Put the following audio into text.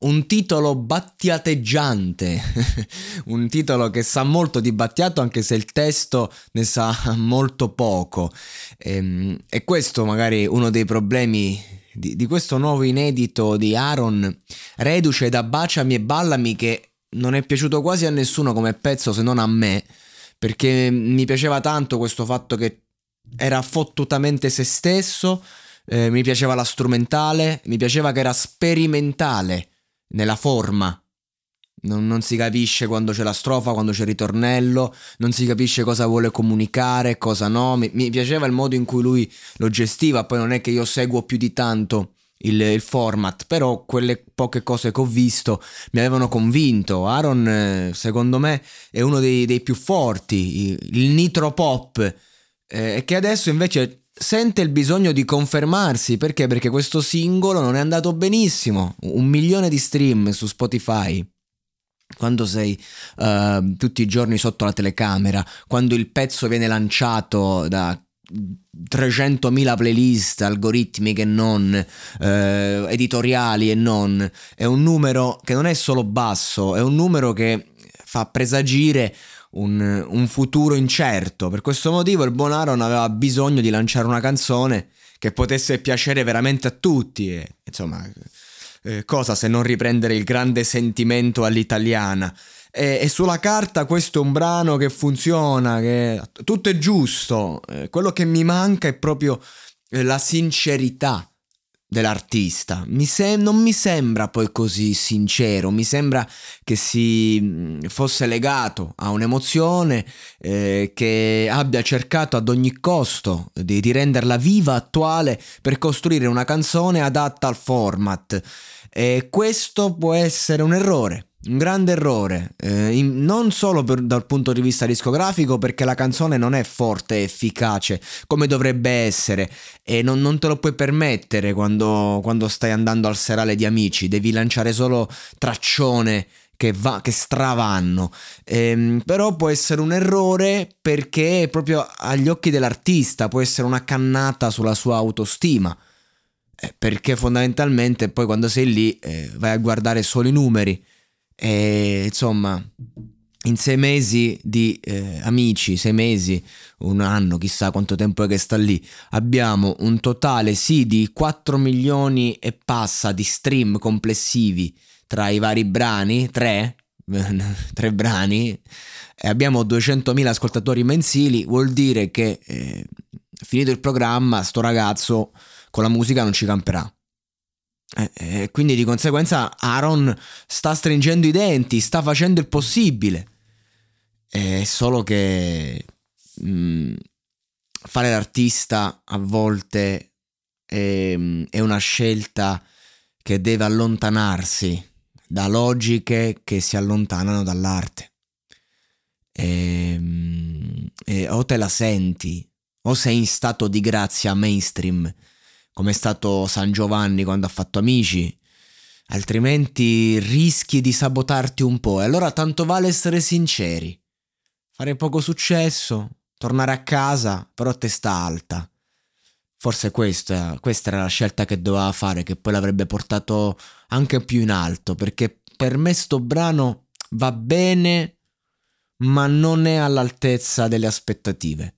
un titolo battiateggiante, un titolo che sa molto di Battiato anche se il testo ne sa molto poco. E, ehm, e questo magari uno dei problemi di, di, questo nuovo inedito di Aaron, reduce da Baciami e Ballami che non è piaciuto quasi a nessuno come pezzo se non a me, perché mi piaceva tanto questo fatto che era fottutamente se stesso, eh, mi piaceva la strumentale, mi piaceva che era sperimentale nella forma. Non, non, si capisce quando c'è la strofa, quando c'è il ritornello, non si capisce cosa vuole comunicare, cosa no. Mi, mi piaceva il modo in cui lui lo gestiva, poi non è che io seguo più di tanto il, il, format, però quelle poche cose che ho visto mi avevano convinto. Aaron, eh, secondo me, è uno dei, dei più forti, il nitro pop, eh, che adesso invece sente il bisogno di confermarsi perché? Perché questo singolo non è andato benissimo. Un milione di stream su Spotify. Quando sei uh, tutti i giorni sotto la telecamera, quando il pezzo viene lanciato da 300.000 playlist algoritmiche e non, eh, editoriali e non, è un numero che non è solo basso, è un numero che fa presagire un, un futuro incerto. Per questo motivo il buon Aaron aveva bisogno di lanciare una canzone che potesse piacere veramente a tutti. E, insomma, eh, cosa se non riprendere il grande sentimento all'italiana? E, e, sulla carta questo è un brano che funziona, che tutto è giusto. Eh, quello che mi manca è proprio eh, la sincerità dell'artista. Mi sem- non mi sembra poi così sincero, mi sembra che si mm, fosse legato a un'emozione eh, che abbia cercato ad ogni costo di, di renderla viva, attuale, per costruire una canzone adatta al format. E questo può essere un errore un grande errore, eh, in, non solo per, dal punto di vista discografico perché la canzone non è forte e efficace come dovrebbe essere e non, non te lo puoi permettere quando, quando, stai andando al serale di amici, devi lanciare solo traccione che, va, che stravanno, ehm, però può essere un errore perché proprio agli occhi dell'artista può essere una cannata sulla sua autostima. Eh, perché fondamentalmente poi quando sei lì eh, vai a guardare solo i numeri e insomma, in sei mesi di eh, amici, sei mesi, un anno, chissà quanto tempo è che sta lì, abbiamo un totale sì di 4 milioni e passa di stream complessivi tra i vari brani, tre, tre brani, e abbiamo 200.000 ascoltatori mensili, vuol dire che eh, finito il programma, sto ragazzo con la musica non ci camperà. E eh, eh, quindi di conseguenza Aaron sta stringendo i denti, sta facendo il possibile. È solo che mh, mm, fare l'artista a volte è, è, una scelta che deve allontanarsi da logiche che si allontanano dall'arte. E, e o te la senti o sei in stato di grazia mainstream come è stato San Giovanni quando ha fatto Amici, altrimenti rischi di sabotarti un po'. E allora tanto vale essere sinceri. Fare poco successo, tornare a casa, però testa alta. Forse questa, questa era la scelta che doveva fare, che poi l'avrebbe portato anche più in alto, perché per me sto brano va bene, ma non è all'altezza delle aspettative.